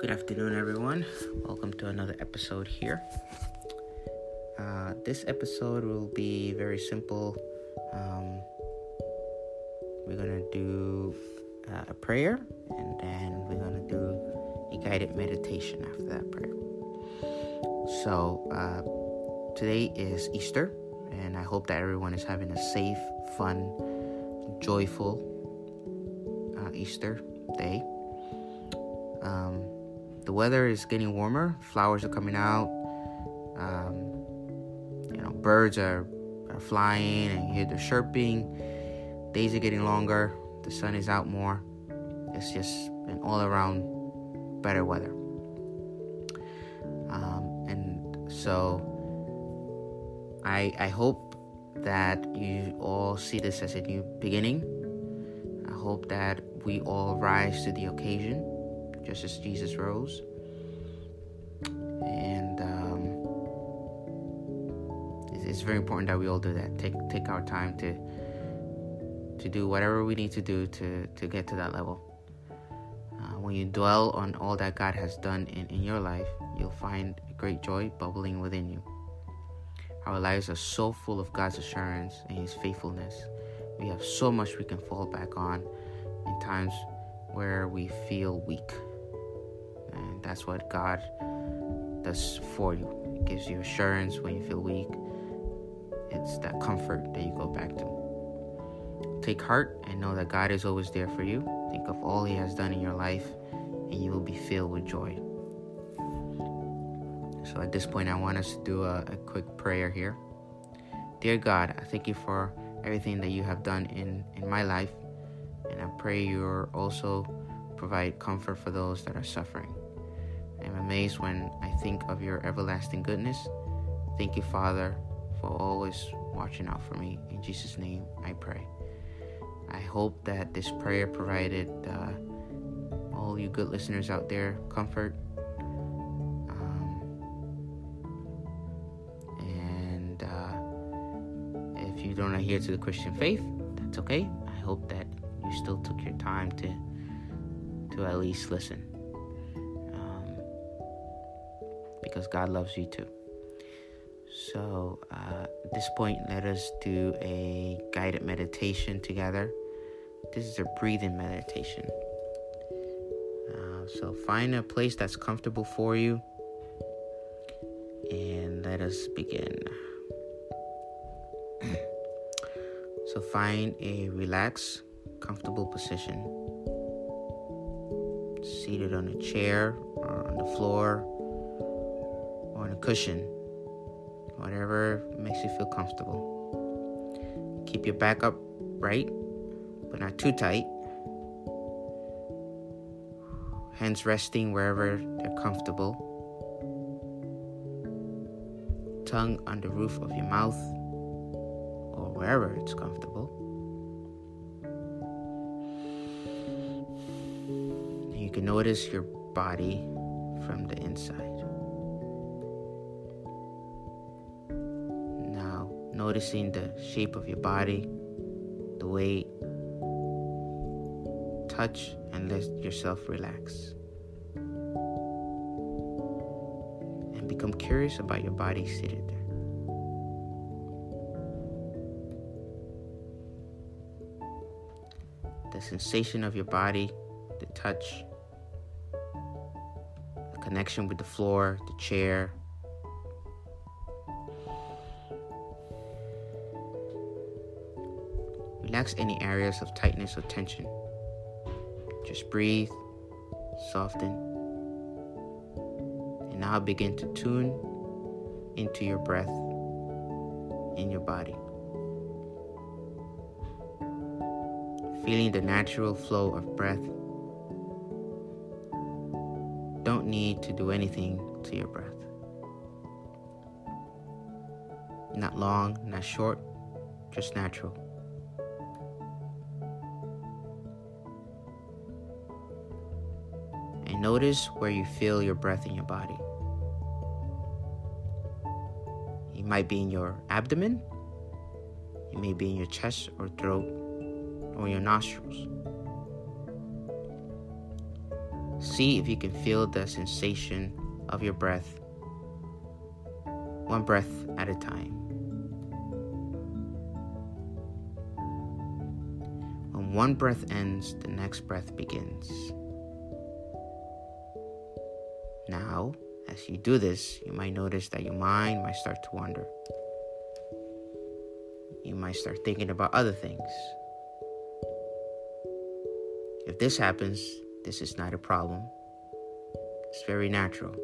Good afternoon, everyone. Welcome to another episode here. Uh, this episode will be very simple. Um, we're gonna do uh, a prayer and then we're gonna do a guided meditation after that prayer. So, uh, today is Easter, and I hope that everyone is having a safe, fun, joyful uh, Easter day. Um, the weather is getting warmer, flowers are coming out, um, you know, birds are, are flying, and you hear the chirping. Days are getting longer, the sun is out more. It's just an all around better weather. Um, and so I, I hope that you all see this as a new beginning. I hope that we all rise to the occasion, just as Jesus rose. And um, it's, it's very important that we all do that. Take take our time to to do whatever we need to do to to get to that level. Uh, when you dwell on all that God has done in, in your life, you'll find great joy bubbling within you. Our lives are so full of God's assurance and His faithfulness. We have so much we can fall back on in times where we feel weak. And that's what God does for you. It gives you assurance when you feel weak. It's that comfort that you go back to. Take heart and know that God is always there for you. Think of all He has done in your life, and you will be filled with joy. So at this point, I want us to do a, a quick prayer here. Dear God, I thank you for everything that you have done in, in my life, and I pray you also provide comfort for those that are suffering. I'm amazed when I think of your everlasting goodness. Thank you, Father, for always watching out for me. In Jesus' name, I pray. I hope that this prayer provided uh, all you good listeners out there comfort Um, and uh, if you don't adhere to the Christian faith, that's okay. I hope that you still took your time to to at least listen, because God loves you too. So uh, at this point, let us do a guided meditation together. This is a breathing meditation. Uh, so find a place that's comfortable for you, and let us begin. So find a relaxed, comfortable position. Seated on a chair or on the floor or on a cushion. Whatever makes you feel comfortable. Keep your back up right, but not too tight. Hands resting wherever they're comfortable. Tongue on the roof of your mouth or wherever it's comfortable. You can notice your body from the inside. Noticing the shape of your body, the weight, touch, and let yourself relax. And become curious about your body seated there. the sensation of your body, the touch, the connection with the floor, the chair. Relax any areas of tightness or tension. Just breathe, soften, and now begin to tune into your breath in your body. feeling the natural flow of breath. Don't need to do anything to your breath. Not long, not short, just natural. And notice where you feel your breath in your body. It might be in your abdomen, it may be in your chest or throat or your nostrils. See if you can feel the sensation of your breath, one breath at a time. When one breath ends, the next breath begins. Now, as you do this, you might notice that your mind might start to wander. You might start thinking about other things. If this happens, this is not a problem. It's very natural.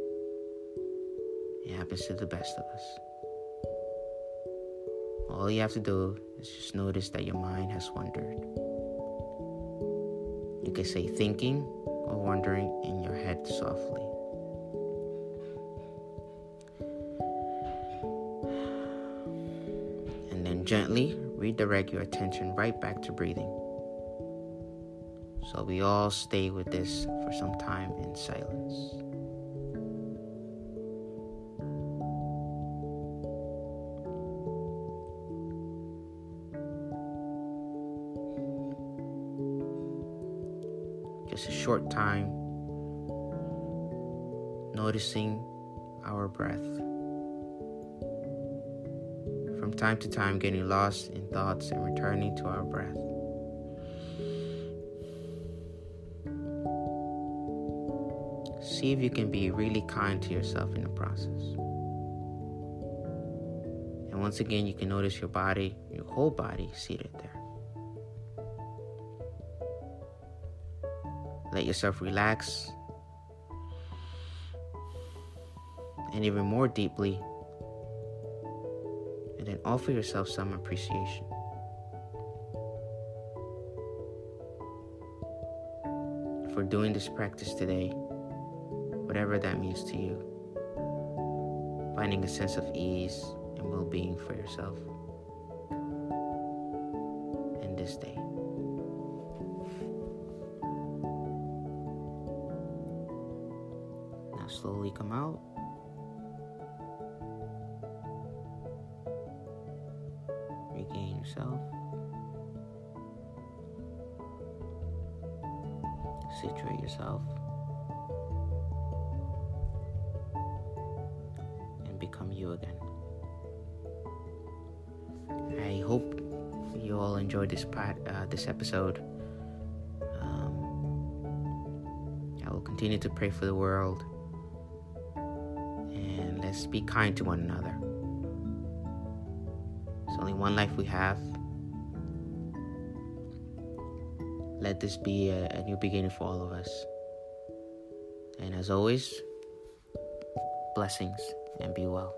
It happens to the best of us. All you have to do is just notice that your mind has wandered. You can say thinking or wandering in your head softly. And gently redirect your attention right back to breathing. So we all stay with this for some time in silence. Just a short time noticing our breath. From time to time, getting lost in thoughts and returning to our breath. See if you can be really kind to yourself in the process. And once again, you can notice your body, your whole body seated there. Let yourself relax. And even more deeply. And then offer yourself some appreciation. For doing this practice today whatever that means to you. Finding a sense of ease and well being for yourself in this day. Now, slowly come out. Yourself. Situate yourself. And become you again. I hope you all enjoyed this part, uh, this episode. Um, I will continue to pray for the world, and let's be kind to one another. Only one life we have. Let this be a, a new beginning for all of us. And as always, blessings and be well.